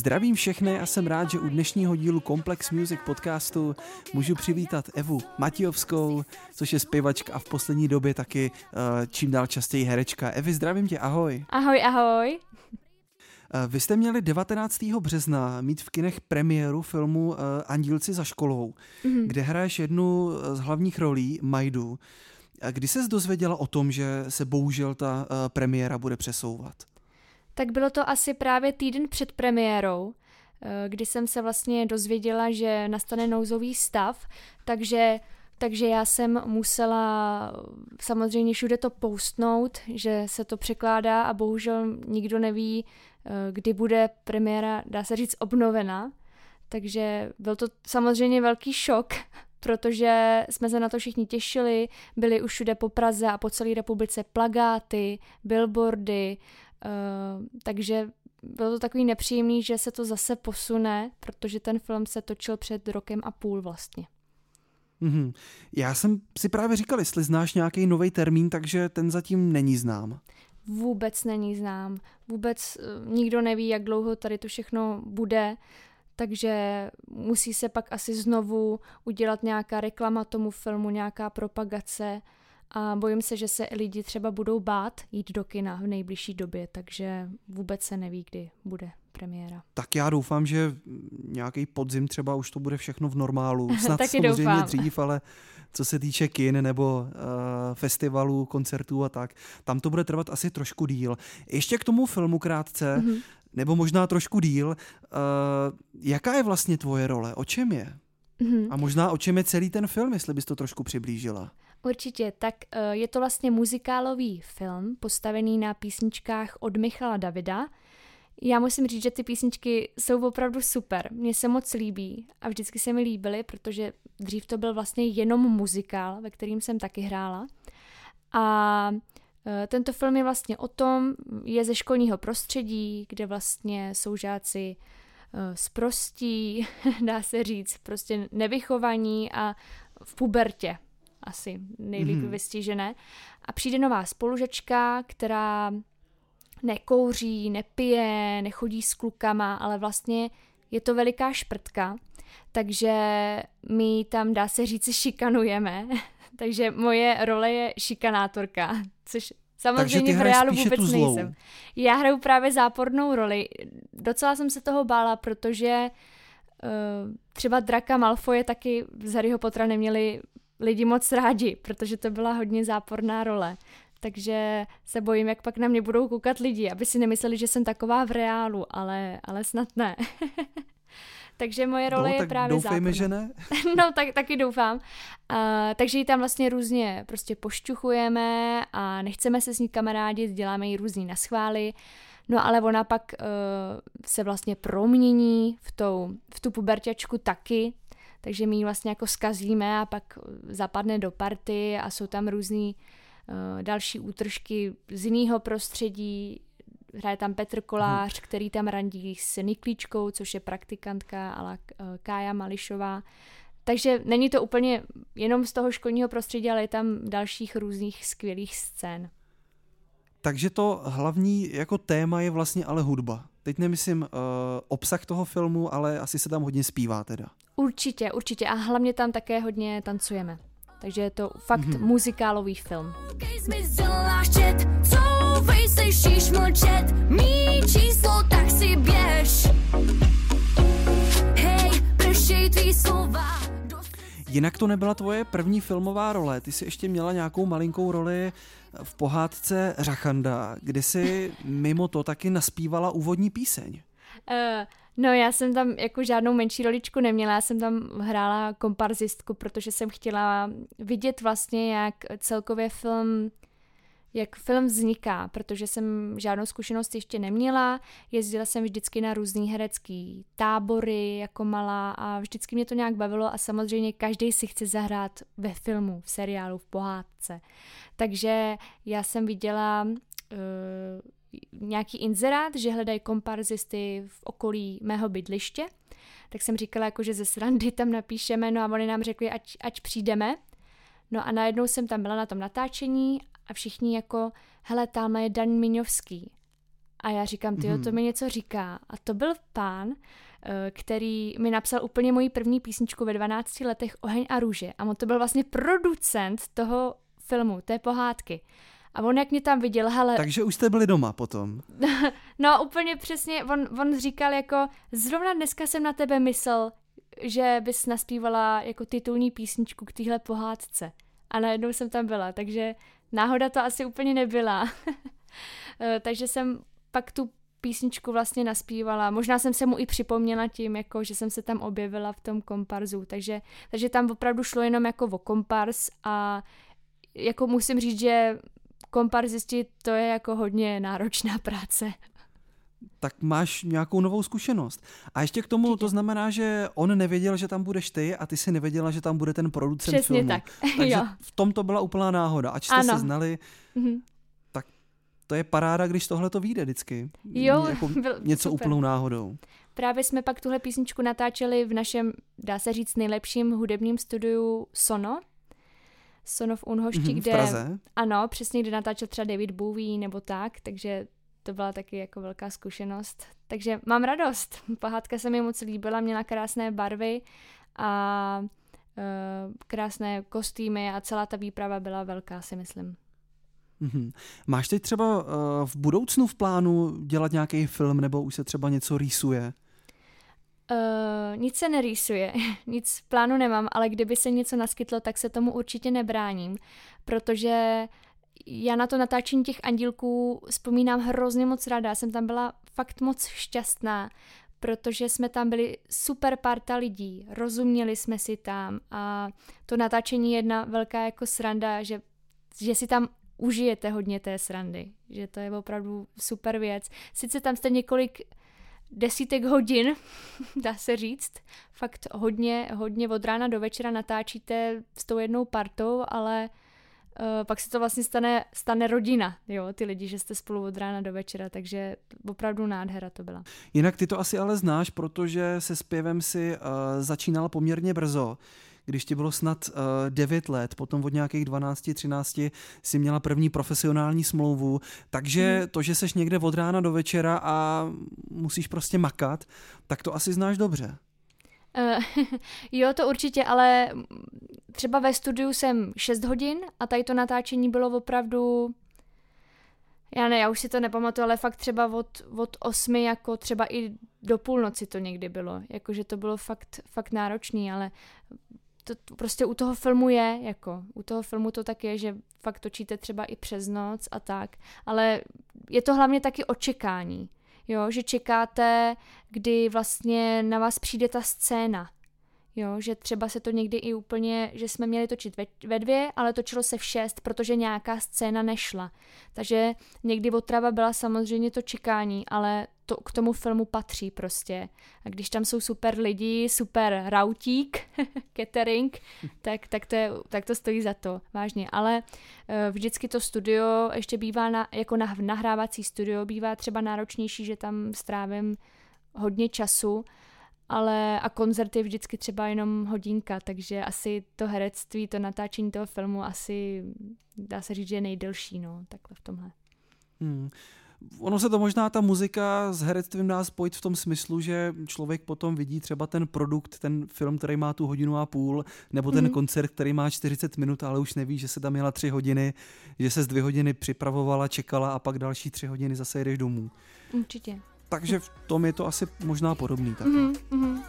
Zdravím všechny a jsem rád, že u dnešního dílu Complex Music podcastu můžu přivítat Evu Matějovskou, což je zpěvačka a v poslední době taky uh, čím dál častěji herečka. Evi, zdravím tě, ahoj. Ahoj, ahoj. Uh, vy jste měli 19. března mít v kinech premiéru filmu uh, Andílci za školou, mm-hmm. kde hraješ jednu z hlavních rolí, Majdu. Kdy se dozvěděla o tom, že se bohužel ta premiéra bude přesouvat? Tak bylo to asi právě týden před premiérou, eh, kdy jsem se vlastně dozvěděla, že nastane nouzový stav, takže takže já jsem musela samozřejmě všude to postnout, že se to překládá a bohužel nikdo neví, eh, kdy bude premiéra, dá se říct, obnovena. Takže byl to samozřejmě velký šok, protože jsme se na to všichni těšili, byly už všude po Praze a po celé republice plagáty, billboardy, Uh, takže bylo to takový nepříjemný, že se to zase posune, protože ten film se točil před rokem a půl vlastně. Mm-hmm. Já jsem si právě říkal, jestli znáš nějaký nový termín, takže ten zatím není znám. Vůbec není znám. Vůbec uh, nikdo neví, jak dlouho tady to všechno bude, takže musí se pak asi znovu udělat nějaká reklama tomu filmu, nějaká propagace a bojím se, že se lidi třeba budou bát jít do kina v nejbližší době, takže vůbec se neví, kdy bude premiéra. Tak já doufám, že nějaký podzim třeba už to bude všechno v normálu. Snad Taky samozřejmě doufám. dřív, ale co se týče kin nebo uh, festivalů, koncertů a tak, tam to bude trvat asi trošku díl. Ještě k tomu filmu krátce, mm-hmm. nebo možná trošku díl. Uh, jaká je vlastně tvoje role? O čem je? Mm-hmm. A možná o čem je celý ten film, jestli bys to trošku přiblížila. Určitě, tak uh, je to vlastně muzikálový film postavený na písničkách od Michala Davida. Já musím říct, že ty písničky jsou opravdu super, mně se moc líbí a vždycky se mi líbily, protože dřív to byl vlastně jenom muzikál, ve kterým jsem taky hrála. A uh, tento film je vlastně o tom, je ze školního prostředí, kde vlastně jsou žáci uh, sprostí, dá se říct, prostě nevychovaní a v pubertě asi nejlíp mm. vystižené. A přijde nová spolužečka, která nekouří, nepije, nechodí s klukama, ale vlastně je to veliká šprtka, takže my tam, dá se říct, šikanujeme. takže moje role je šikanátorka, což Samozřejmě v reálu vůbec nejsem. Já hraju právě zápornou roli. Docela jsem se toho bála, protože uh, třeba Draka Malfoje taky z Harryho Pottera neměli lidi moc rádi, protože to byla hodně záporná role. Takže se bojím, jak pak na mě budou koukat lidi, aby si nemysleli, že jsem taková v reálu, ale, ale snad ne. takže moje role no, je právě doufejme, záporná. že ne. no, tak, taky doufám. Uh, takže ji tam vlastně různě prostě pošťuchujeme a nechceme se s ní kamarádit, děláme jí různý naschvály. No ale ona pak uh, se vlastně promění v, tou, v tu puberťačku taky, takže my ji vlastně jako skazíme a pak zapadne do party a jsou tam různý uh, další útržky z jiného prostředí, hraje tam Petr Kolář, hmm. který tam randí s Niklíčkou, což je praktikantka, ale uh, Kája Mališová. Takže není to úplně jenom z toho školního prostředí, ale je tam dalších různých skvělých scén. Takže to hlavní jako téma je vlastně ale hudba. Teď nemyslím uh, obsah toho filmu, ale asi se tam hodně zpívá teda. Určitě, určitě. A hlavně tam také hodně tancujeme. Takže je to fakt mm-hmm. muzikálový film. Jinak to nebyla tvoje první filmová role, ty jsi ještě měla nějakou malinkou roli v pohádce Řachanda, kde jsi mimo to taky naspívala úvodní píseň. Uh, No já jsem tam jako žádnou menší roličku neměla, já jsem tam hrála komparzistku, protože jsem chtěla vidět vlastně, jak celkově film jak film vzniká, protože jsem žádnou zkušenost ještě neměla, jezdila jsem vždycky na různý herecký tábory jako malá a vždycky mě to nějak bavilo a samozřejmě každý si chce zahrát ve filmu, v seriálu, v pohádce. Takže já jsem viděla uh, nějaký inzerát, že hledají komparzisty v okolí mého bydliště, tak jsem říkala, jako, že ze srandy tam napíšeme, no a oni nám řekli, ať, ať přijdeme. No a najednou jsem tam byla na tom natáčení a všichni jako, hele, tam je Dan Miňovský. A já říkám, ty to mi něco říká. A to byl pán, eh, který mi napsal úplně moji první písničku ve 12 letech Oheň a růže. A on to byl vlastně producent toho filmu, té pohádky. A on jak mě tam viděl, hele... Takže už jste byli doma potom. no úplně přesně, on, on říkal jako, zrovna dneska jsem na tebe myslel, že bys naspívala jako titulní písničku k téhle pohádce. A najednou jsem tam byla, takže náhoda to asi úplně nebyla. Eh, takže jsem pak tu písničku vlastně naspívala. Možná jsem se mu i připomněla tím, jako, že jsem se tam objevila v tom komparzu. Takže, takže tam opravdu šlo jenom jako o kompars a jako musím říct, že komparzisti to je jako hodně náročná práce. Tak máš nějakou novou zkušenost. A ještě k tomu, to znamená, že on nevěděl, že tam budeš ty a ty si nevěděla, že tam bude ten producent Přesně filmu. tak. Takže jo. v tom to byla úplná náhoda. Ač jste ano. se znali, mm-hmm. tak to je paráda, když tohle to vyjde vždycky. Jo, jako byl, něco super. úplnou náhodou. Právě jsme pak tuhle písničku natáčeli v našem, dá se říct, nejlepším hudebním studiu Sono, Son of Unhošti, mm-hmm, kde... V Praze? Ano, přesně, kde natáčel třeba David Bowie nebo tak, takže to byla taky jako velká zkušenost. Takže mám radost. Pohádka se mi moc líbila, měla krásné barvy a uh, krásné kostýmy a celá ta výprava byla velká, si myslím. Mm-hmm. Máš teď třeba uh, v budoucnu v plánu dělat nějaký film nebo už se třeba něco rýsuje? Uh, nic se nerýsuje, nic plánu nemám, ale kdyby se něco naskytlo, tak se tomu určitě nebráním, protože já na to natáčení těch andílků vzpomínám hrozně moc ráda, jsem tam byla fakt moc šťastná, protože jsme tam byli super parta lidí, rozuměli jsme si tam a to natáčení je jedna velká jako sranda, že, že si tam užijete hodně té srandy, že to je opravdu super věc. Sice tam jste několik desítek hodin, dá se říct. Fakt hodně, hodně od rána do večera natáčíte s tou jednou partou, ale uh, pak se to vlastně stane, stane rodina, jo, ty lidi, že jste spolu od rána do večera, takže opravdu nádhera to byla. Jinak ty to asi ale znáš, protože se zpěvem si uh, začínala poměrně brzo když ti bylo snad uh, eh, 9 let, potom od nějakých 12, 13 si měla první profesionální smlouvu, takže hmm. to, že seš někde od rána do večera a musíš prostě makat, tak to asi znáš dobře. Uh, jo, to určitě, ale třeba ve studiu jsem 6 hodin a tady to natáčení bylo opravdu já ne, já už si to nepamatuju, ale fakt třeba od, od 8 jako třeba i do půlnoci to někdy bylo. Jakože to bylo fakt, fakt náročný, ale to, prostě u toho filmu je, jako u toho filmu to tak je, že fakt točíte třeba i přes noc a tak, ale je to hlavně taky očekání, jo, že čekáte, kdy vlastně na vás přijde ta scéna, Jo, že třeba se to někdy i úplně, že jsme měli točit ve, ve dvě, ale točilo se v šest, protože nějaká scéna nešla. Takže někdy otrava byla samozřejmě to čekání, ale to k tomu filmu patří prostě. A když tam jsou super lidi, super rautík, catering, tak, tak, to je, tak to stojí za to, vážně. Ale uh, vždycky to studio ještě bývá na, jako na, nahrávací studio, bývá třeba náročnější, že tam strávím hodně času, ale a koncert je vždycky třeba jenom hodinka, takže asi to herectví, to natáčení toho filmu asi dá se říct, že je nejdelší, no, takhle v tomhle. Hmm. Ono se to možná ta muzika s herectvím dá spojit v tom smyslu, že člověk potom vidí třeba ten produkt, ten film, který má tu hodinu a půl, nebo ten mm. koncert, který má 40 minut, ale už neví, že se tam měla tři hodiny, že se z dvě hodiny připravovala, čekala a pak další tři hodiny zase jdeš domů. Určitě. Takže v tom je to asi možná podobný. Tak. Mm-hmm,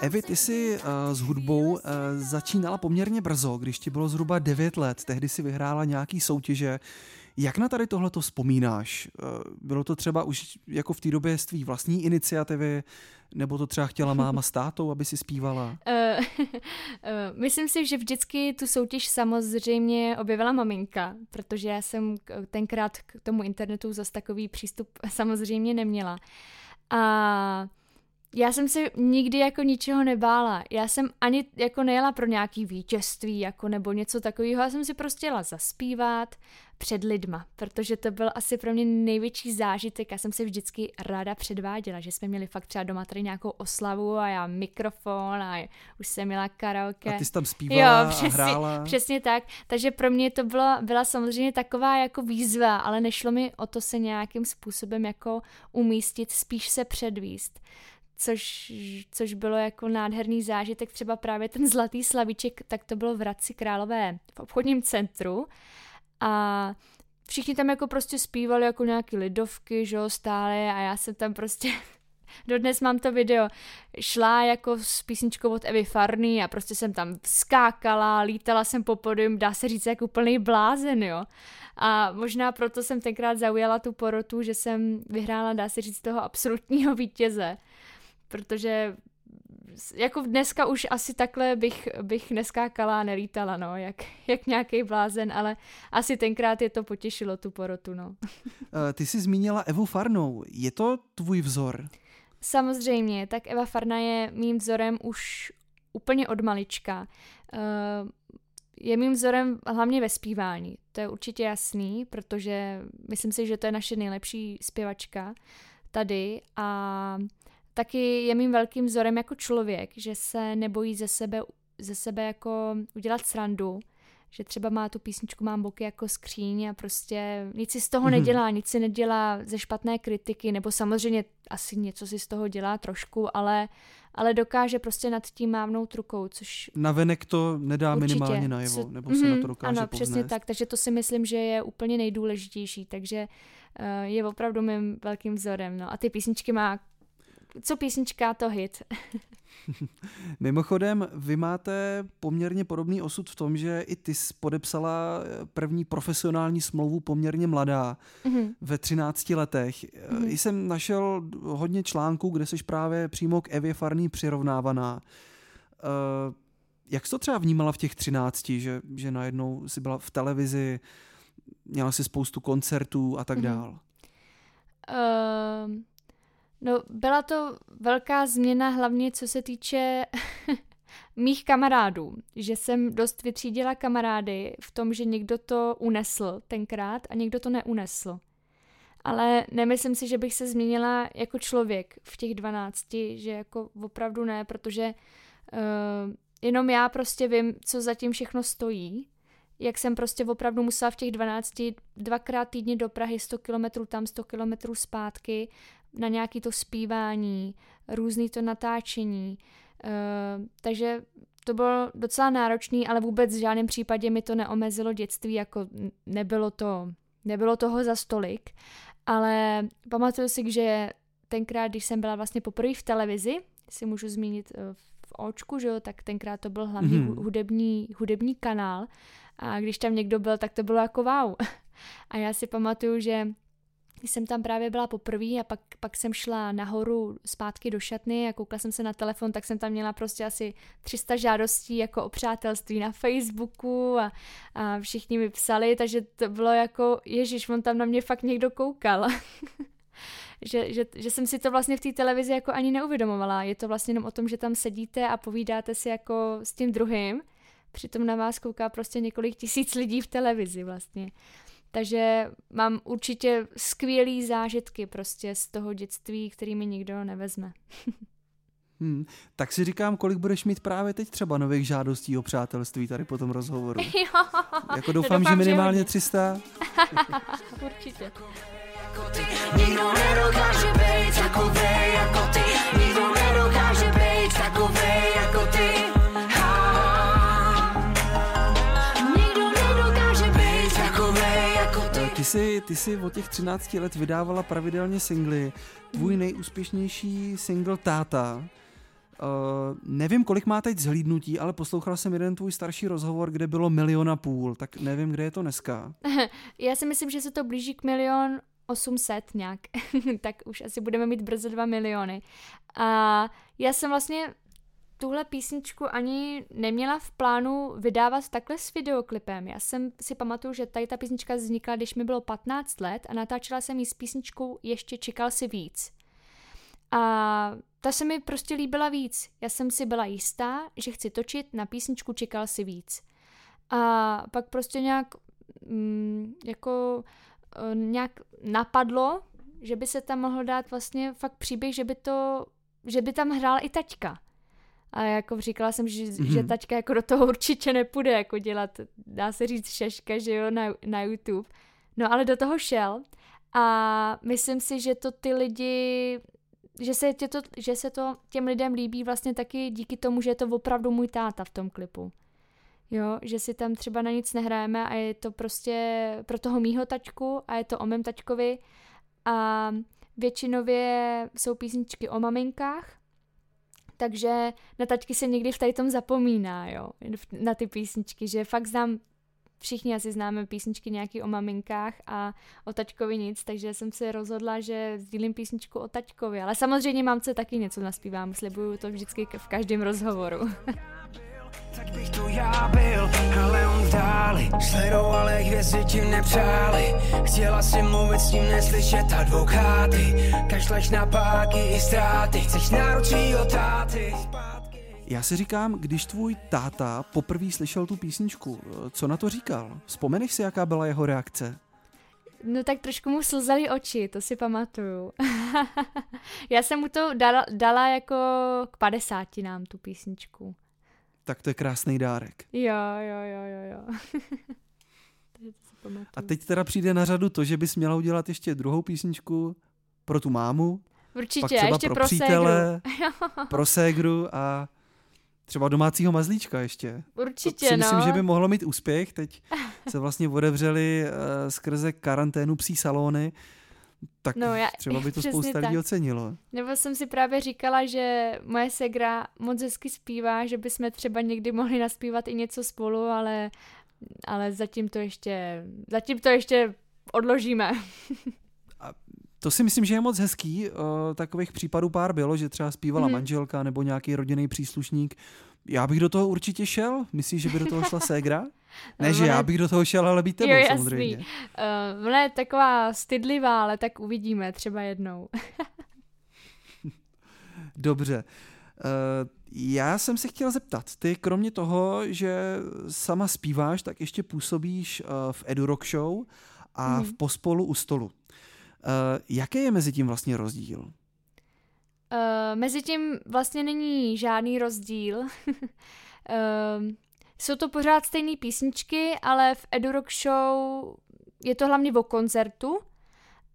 Evi, ty jsi uh, s hudbou uh, začínala poměrně brzo, když ti bylo zhruba 9 let. Tehdy si vyhrála nějaký soutěže. Jak na tady tohle to vzpomínáš? Bylo to třeba už jako v té době z tvý vlastní iniciativy, nebo to třeba chtěla máma s tátou, aby si zpívala? Myslím si, že vždycky tu soutěž samozřejmě objevila maminka, protože já jsem tenkrát k tomu internetu zase takový přístup samozřejmě neměla. A já jsem se nikdy jako ničeho nebála. Já jsem ani jako nejela pro nějaký vítězství jako nebo něco takového. Já jsem si prostě jela zaspívat před lidma, protože to byl asi pro mě největší zážitek. Já jsem se vždycky ráda předváděla, že jsme měli fakt třeba doma tady nějakou oslavu a já mikrofon a už jsem měla karaoke. A ty jsi tam zpívala jo, přesně, a hrála. Přesně tak. Takže pro mě to byla, byla samozřejmě taková jako výzva, ale nešlo mi o to se nějakým způsobem jako umístit, spíš se předvíst což, což bylo jako nádherný zážitek, třeba právě ten zlatý slavíček, tak to bylo v Hradci Králové v obchodním centru a všichni tam jako prostě zpívali jako nějaký lidovky, že jo, stále a já jsem tam prostě Dodnes mám to video. Šla jako s písničkou od Evy Farny a prostě jsem tam skákala, lítala jsem po podium, dá se říct jako úplný blázen, jo. A možná proto jsem tenkrát zaujala tu porotu, že jsem vyhrála, dá se říct, toho absolutního vítěze protože jako dneska už asi takhle bych, bych neskákala a nelítala, no, jak, jak nějaký blázen, ale asi tenkrát je to potěšilo, tu porotu, no. Eh, ty jsi zmínila Evu Farnou, je to tvůj vzor? Samozřejmě, tak Eva Farna je mým vzorem už úplně od malička. Eh, je mým vzorem hlavně ve zpívání, to je určitě jasný, protože myslím si, že to je naše nejlepší zpěvačka tady a taky je mým velkým vzorem jako člověk, že se nebojí ze sebe, ze sebe jako udělat srandu, že třeba má tu písničku Mám boky jako skříň a prostě nic si z toho mm-hmm. nedělá, nic si nedělá ze špatné kritiky, nebo samozřejmě asi něco si z toho dělá trošku, ale, ale dokáže prostě nad tím mávnout rukou, což... Navenek to nedá určitě. minimálně najevo, co, nebo se mm-hmm, na to mhm, dokáže Ano, povznést. přesně tak, takže to si myslím, že je úplně nejdůležitější, takže uh, je opravdu mým velkým vzorem. No a ty písničky má co písnička, to hit. Mimochodem, vy máte poměrně podobný osud v tom, že i ty jsi podepsala eh, první profesionální smlouvu poměrně mladá mm-hmm. ve 13 letech. Mm-hmm. Jsem našel hodně článků, kde jsi právě přímo k Evě Farný přirovnávaná. Uh, jak jsi to třeba vnímala v těch 13, že, že najednou jsi byla v televizi, měla si spoustu koncertů a tak mm-hmm. dál? Uh, No, byla to velká změna hlavně co se týče mých kamarádů, že jsem dost vytřídila kamarády v tom, že někdo to unesl tenkrát a někdo to neunesl. Ale nemyslím si, že bych se změnila jako člověk v těch 12, že jako opravdu ne, protože uh, jenom já prostě vím, co zatím všechno stojí, jak jsem prostě opravdu musela v těch 12 dvakrát týdně do Prahy 100 kilometrů tam, 100 kilometrů zpátky na nějaký to zpívání, různý to natáčení. Uh, takže to bylo docela náročný, ale vůbec v žádném případě mi to neomezilo dětství, jako nebylo to, nebylo toho za stolik, ale pamatuju si, že tenkrát, když jsem byla vlastně poprvé v televizi, si můžu zmínit eh, v očku, že jo, tak tenkrát to byl hlavně mm-hmm. hudební, hudební kanál a když tam někdo byl, tak to bylo jako wow. A já si pamatuju, že jsem tam právě byla poprvé a pak, pak jsem šla nahoru zpátky do šatny a koukla jsem se na telefon, tak jsem tam měla prostě asi 300 žádostí jako o přátelství na Facebooku a, a všichni mi psali, takže to bylo jako, ježiš, on tam na mě fakt někdo koukal. že, že, že jsem si to vlastně v té televizi jako ani neuvědomovala. Je to vlastně jenom o tom, že tam sedíte a povídáte si jako s tím druhým, přitom na vás kouká prostě několik tisíc lidí v televizi vlastně. Takže mám určitě skvělý zážitky prostě z toho dětství, který mi nikdo nevezme. Hmm, tak si říkám, kolik budeš mít právě teď třeba nových žádostí o přátelství tady po tom rozhovoru. jo, jako doufám, doufám že minimálně že 300. určitě. Nikdo nedokáže být takovej jako ty Nikdo nedokáže být takovej jsi, ty jsi od těch 13 let vydávala pravidelně singly. Tvůj mhm. nejúspěšnější single Táta. Uh, nevím, kolik má teď zhlídnutí, ale poslouchal jsem jeden tvůj starší rozhovor, kde bylo milion a půl, tak nevím, kde je to dneska. Já si myslím, že se to blíží k milion 800 nějak, tak už asi budeme mít brzo dva miliony. A já jsem vlastně tuhle písničku ani neměla v plánu vydávat takhle s videoklipem. Já jsem si pamatuju, že tady ta písnička vznikla, když mi bylo 15 let a natáčela jsem ji s písničkou Ještě čekal si víc. A ta se mi prostě líbila víc. Já jsem si byla jistá, že chci točit, na písničku čekal si víc. A pak prostě nějak mm, jako uh, nějak napadlo, že by se tam mohl dát vlastně fakt příběh, že by to, že by tam hrál i taťka. A jako říkala jsem, že, mm-hmm. že taťka jako do toho určitě nepůjde jako dělat, dá se říct šeška, že jo, na, na YouTube. No ale do toho šel a myslím si, že to ty lidi, že se, tě to, že se to těm lidem líbí vlastně taky díky tomu, že je to opravdu můj táta v tom klipu. Jo, že si tam třeba na nic nehrajeme a je to prostě pro toho mýho tačku a je to o mém tačkovi a většinově jsou písničky o maminkách, takže na tačky se někdy v tady tom zapomíná, jo, na ty písničky, že fakt znám, všichni asi známe písničky nějaký o maminkách a o tačkovi nic, takže jsem se rozhodla, že sdílím písničku o tačkovi, ale samozřejmě mám se taky něco naspívám, slibuju to vždycky v každém rozhovoru. tak bych to já byl, ale on v dáli Sledovali hvězdy ti nepřáli. Chtěla si mluvit s ním, neslyšet advokáty. Kašleš na páky i ztráty. Chceš náručí o táty. Já si říkám, když tvůj táta poprvé slyšel tu písničku, co na to říkal? Vzpomeneš si, jaká byla jeho reakce? No tak trošku mu slzali oči, to si pamatuju. Já jsem mu to dala, dala jako k padesátinám tu písničku tak to je krásný dárek. Jo, jo, jo, jo, jo. A teď teda přijde na řadu to, že bys měla udělat ještě druhou písničku pro tu mámu. Určitě, pak třeba ještě pro, pro přítele, pro ségru a třeba domácího mazlíčka ještě. Určitě, to si myslím, no. že by mohlo mít úspěch. Teď se vlastně otevřeli uh, skrze karanténu psí salony tak no, já, třeba by to spousta lidí ocenilo. Nebo jsem si právě říkala, že moje segra moc hezky zpívá, že bychom třeba někdy mohli naspívat i něco spolu, ale, ale zatím to ještě, zatím to ještě odložíme. To si myslím, že je moc hezký. Takových případů pár bylo, že třeba zpívala hmm. manželka nebo nějaký rodinný příslušník. Já bych do toho určitě šel. Myslíš, že by do toho šla ségra? Ne, že já bych do toho šel, ale být tebou jo, jasný. samozřejmě. Uh, ona je taková stydlivá, ale tak uvidíme třeba jednou. Dobře. Uh, já jsem se chtěl zeptat, ty kromě toho, že sama zpíváš, tak ještě působíš uh, v Edu Rock Show a mm. v Pospolu u stolu. Uh, jaký je mezi tím vlastně rozdíl? Uh, mezi tím vlastně není žádný rozdíl. uh, jsou to pořád stejné písničky, ale v Edu Rock Show je to hlavně o koncertu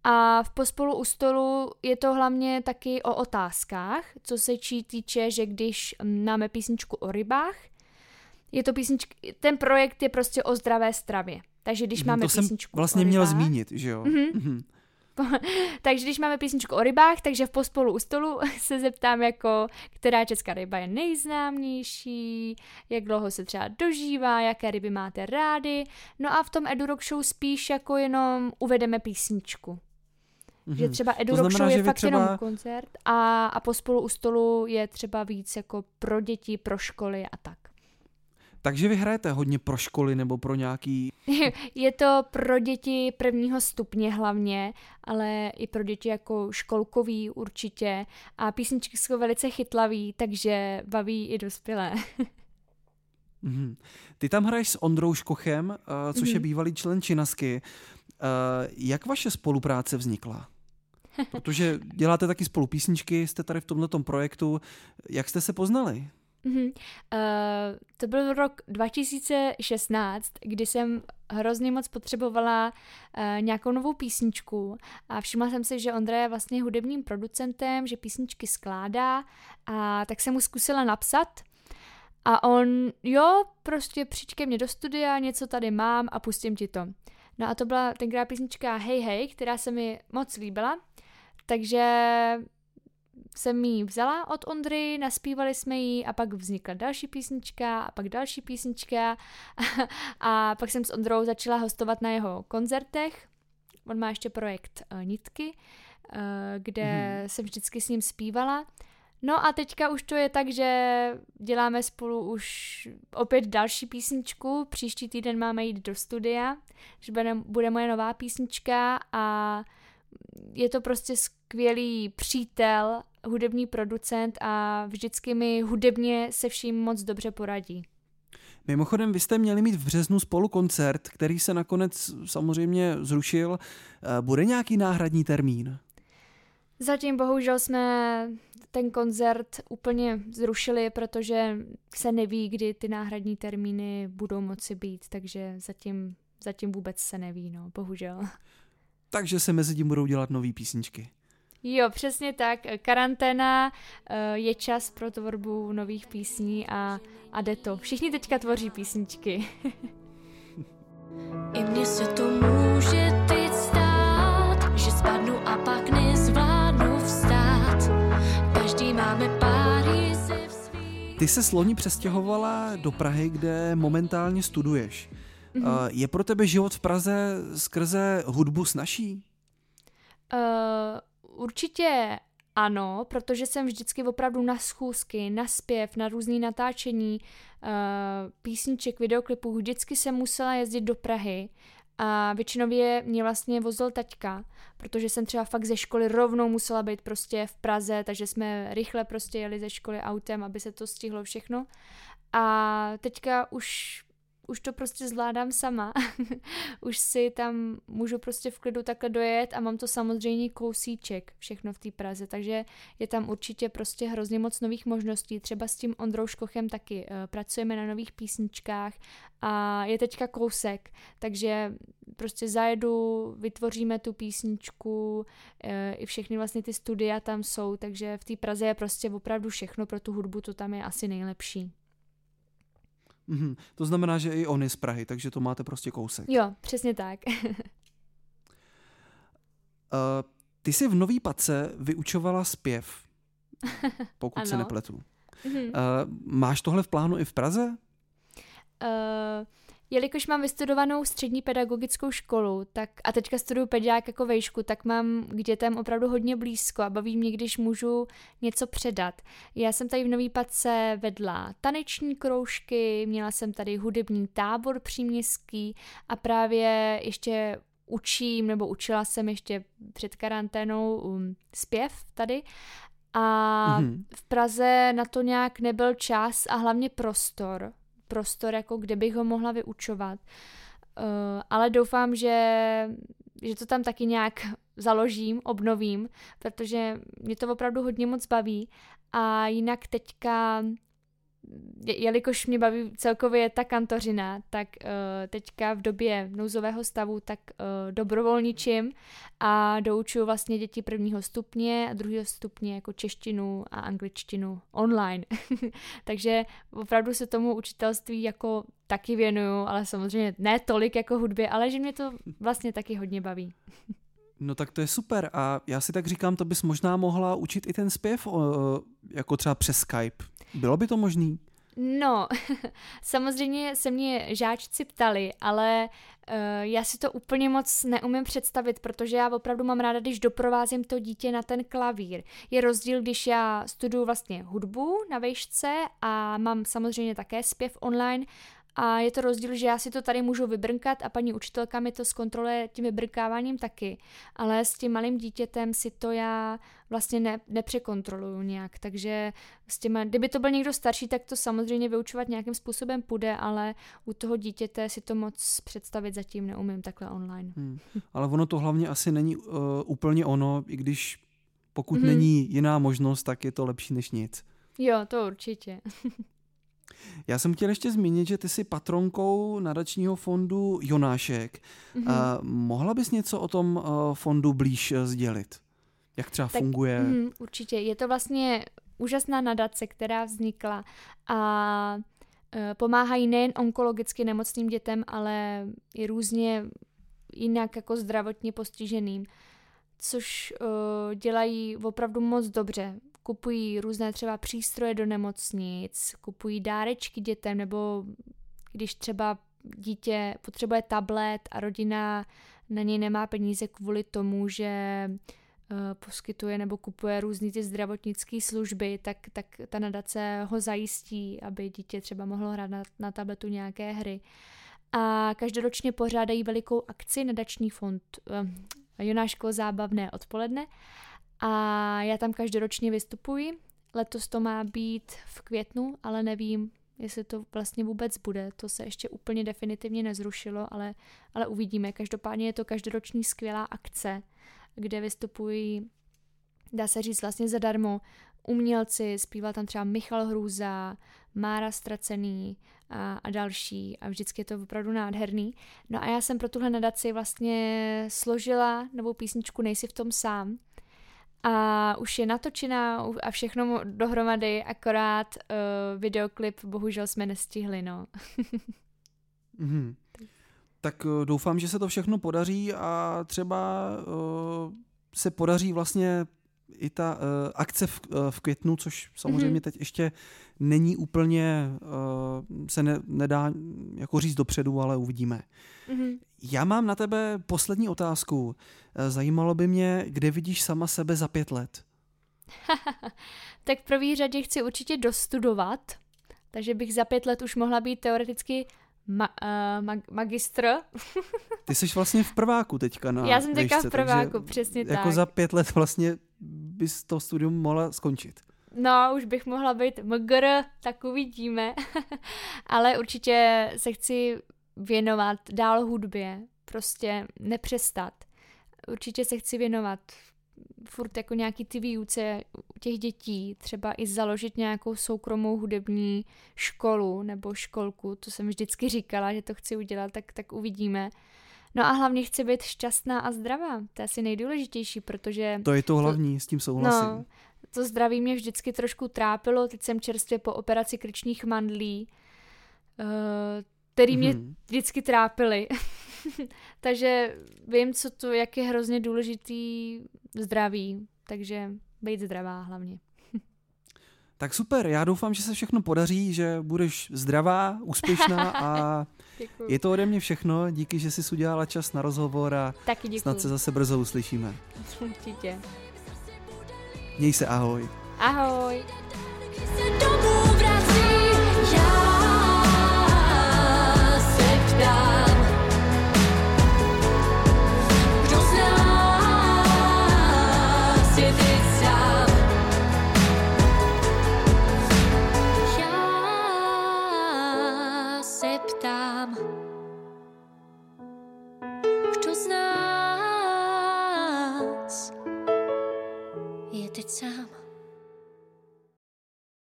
a v Pospolu u stolu je to hlavně taky o otázkách, co se čí týče, že když máme písničku o rybách, je to písnička, ten projekt je prostě o zdravé stravě. Takže když máme to písničku jsem vlastně o měl zmínit, že jo? Mm-hmm. Mm-hmm. takže když máme písničku o rybách, takže v pospolu u stolu se zeptám jako, která česká ryba je nejznámější, jak dlouho se třeba dožívá, jaké ryby máte rády. No a v tom Edu Rock Show spíš jako jenom uvedeme písničku. Mm-hmm. Že třeba Edu Rock Show je fakt třeba... jenom koncert a, a pospolu u stolu je třeba víc jako pro děti, pro školy a tak. Takže vy hrajete hodně pro školy nebo pro nějaký... Je to pro děti prvního stupně hlavně, ale i pro děti jako školkový určitě. A písničky jsou velice chytlavý, takže baví i dospělé. mm-hmm. Ty tam hraješ s Ondrou Škochem, uh, což mm-hmm. je mhm. bývalý člen Činasky. Uh, jak vaše spolupráce vznikla? Protože děláte taky spolu písničky, jste tady v tomto projektu. Jak jste se poznali? Mm-hmm. Uh, to byl rok 2016, kdy jsem hrozně moc potřebovala uh, nějakou novou písničku a všimla jsem si, že Ondra je vlastně hudebním producentem, že písničky skládá a tak jsem mu zkusila napsat a on, jo, prostě přijď ke mně do studia, něco tady mám a pustím ti to. No a to byla tenkrát písnička Hej Hej, která se mi moc líbila, takže jsem ji vzala od Ondry, naspívali jsme ji a pak vznikla další písnička a pak další písnička a, pak jsem s Ondrou začala hostovat na jeho koncertech. On má ještě projekt uh, Nitky, uh, kde mm. jsem vždycky s ním zpívala. No a teďka už to je tak, že děláme spolu už opět další písničku. Příští týden máme jít do studia, že bude, bude moje nová písnička a je to prostě skvělý přítel hudební producent a vždycky mi hudebně se vším moc dobře poradí. Mimochodem, vy jste měli mít v březnu spolu koncert, který se nakonec samozřejmě zrušil. Eh, bude nějaký náhradní termín? Zatím bohužel jsme ten koncert úplně zrušili, protože se neví, kdy ty náhradní termíny budou moci být, takže zatím, zatím vůbec se neví, no, bohužel. Takže se mezi tím budou dělat nové písničky. Jo, přesně tak. Karanténa eh, je čas pro tvorbu nových písní a, a jde to. Všichni teďka tvoří písničky. I mně se to může teď stát, že spadnu a pak nezvládnu vstát. Každý máme pár Ty se sloni přestěhovala do Prahy, kde momentálně studuješ. Mm-hmm. Je pro tebe život v Praze skrze hudbu snažší? Uh, určitě ano, protože jsem vždycky opravdu na schůzky, na zpěv, na různý natáčení uh, písniček, videoklipů, vždycky jsem musela jezdit do Prahy a většinově mě vlastně vozil taťka, protože jsem třeba fakt ze školy rovnou musela být prostě v Praze, takže jsme rychle prostě jeli ze školy autem, aby se to stihlo všechno. A teďka už už to prostě zvládám sama. už si tam můžu prostě v klidu takhle dojet a mám to samozřejmě kousíček všechno v té Praze, takže je tam určitě prostě hrozně moc nových možností. Třeba s tím Ondrou Škochem taky uh, pracujeme na nových písničkách a je teďka kousek, takže prostě zajedu, vytvoříme tu písničku, uh, i všechny vlastně ty studia tam jsou, takže v té Praze je prostě opravdu všechno pro tu hudbu, to tam je asi nejlepší. Mm-hmm. To znamená, že i on je z Prahy, takže to máte prostě kousek. Jo, přesně tak. uh, ty jsi v Nový Pace vyučovala zpěv, pokud se nepletu. Mm-hmm. Uh, máš tohle v plánu i v Praze? Uh, Jelikož mám vystudovanou střední pedagogickou školu tak, a teďka studuju pediák jako vejšku, tak mám k dětem opravdu hodně blízko a baví mě, když můžu něco předat. Já jsem tady v Nový Pace vedla taneční kroužky, měla jsem tady hudební tábor příměstský a právě ještě učím, nebo učila jsem ještě před karanténou um, zpěv tady a mm-hmm. v Praze na to nějak nebyl čas a hlavně prostor, prostor, jako kde bych ho mohla vyučovat. Uh, ale doufám, že, že to tam taky nějak založím, obnovím, protože mě to opravdu hodně moc baví a jinak teďka jelikož mě baví celkově ta kantořina, tak uh, teďka v době nouzového stavu tak uh, dobrovolničím a doučuju vlastně děti prvního stupně a druhého stupně jako češtinu a angličtinu online. Takže opravdu se tomu učitelství jako taky věnuju, ale samozřejmě ne tolik jako hudbě, ale že mě to vlastně taky hodně baví. No tak to je super a já si tak říkám, to bys možná mohla učit i ten zpěv jako třeba přes Skype. Bylo by to možný? No, samozřejmě se mě žáčci ptali, ale uh, já si to úplně moc neumím představit, protože já opravdu mám ráda, když doprovázím to dítě na ten klavír. Je rozdíl, když já studuju vlastně hudbu na vejšce a mám samozřejmě také zpěv online a je to rozdíl, že já si to tady můžu vybrnkat a paní učitelka mi to zkontroluje tím vybrkáváním taky. Ale s tím malým dítětem si to já vlastně ne, nepřekontroluju nějak. Takže s těma, kdyby to byl někdo starší, tak to samozřejmě vyučovat nějakým způsobem půjde, ale u toho dítěte si to moc představit zatím neumím takhle online. Hmm. Ale ono to hlavně asi není uh, úplně ono, i když pokud hmm. není jiná možnost, tak je to lepší než nic. Jo, to určitě. Já jsem chtěl ještě zmínit, že ty jsi patronkou nadačního fondu Jonášek. Mm-hmm. Uh, mohla bys něco o tom uh, fondu blíž uh, sdělit? Jak třeba tak, funguje? Mm, určitě. Je to vlastně úžasná nadace, která vznikla a uh, pomáhají nejen onkologicky nemocným dětem, ale i různě jinak jako zdravotně postiženým, což uh, dělají opravdu moc dobře kupují různé třeba přístroje do nemocnic, kupují dárečky dětem, nebo když třeba dítě potřebuje tablet a rodina na něj nemá peníze kvůli tomu, že uh, poskytuje nebo kupuje různé ty zdravotnické služby, tak, tak ta nadace ho zajistí, aby dítě třeba mohlo hrát na, na tabletu nějaké hry. A každoročně pořádají velikou akci nadační fond uh, Jonáško zábavné odpoledne A já tam každoročně vystupuji. Letos to má být v květnu, ale nevím, jestli to vlastně vůbec bude. To se ještě úplně definitivně nezrušilo, ale, ale uvidíme. Každopádně je to každoroční skvělá akce, kde vystupují, dá se říct vlastně zadarmo, umělci, zpívá tam třeba Michal Hrůza, Mára Stracený a, a další a vždycky je to opravdu nádherný. No a já jsem pro tuhle nadaci vlastně složila novou písničku Nejsi v tom sám a už je natočená a všechno dohromady, akorát uh, videoklip bohužel jsme nestihli, no. mm-hmm. Tak uh, doufám, že se to všechno podaří a třeba uh, se podaří vlastně i ta uh, akce v, uh, v květnu, což samozřejmě mm-hmm. teď ještě není úplně, uh, se ne, nedá jako říct dopředu, ale uvidíme. Mm-hmm. Já mám na tebe poslední otázku. Zajímalo by mě, kde vidíš sama sebe za pět let? tak v první řadě chci určitě dostudovat, takže bych za pět let už mohla být teoreticky ma, uh, mag, magistr. Ty jsi vlastně v prváku teďka na Já jsem teďka v prváku, přesně jako tak. za pět let vlastně bys to studium mohla skončit. No, už bych mohla být mgr, tak uvidíme. Ale určitě se chci věnovat dál hudbě, prostě nepřestat. Určitě se chci věnovat furt jako nějaký ty výuce těch dětí, třeba i založit nějakou soukromou hudební školu nebo školku, to jsem vždycky říkala, že to chci udělat, tak, tak uvidíme. No a hlavně chci být šťastná a zdravá, to je asi nejdůležitější, protože... To je to hlavní, to, s tím souhlasím. No, to zdraví mě vždycky trošku trápilo, teď jsem čerstvě po operaci krčních mandlí, uh, který mě mm-hmm. vždycky trápily. takže vím, co to, jak je hrozně důležitý zdraví, takže být zdravá hlavně. tak super, já doufám, že se všechno podaří, že budeš zdravá, úspěšná a je to ode mě všechno. Díky, že jsi udělala čas na rozhovor a Taky snad se zase brzo uslyšíme. Určitě. Měj se, ahoj. Ahoj.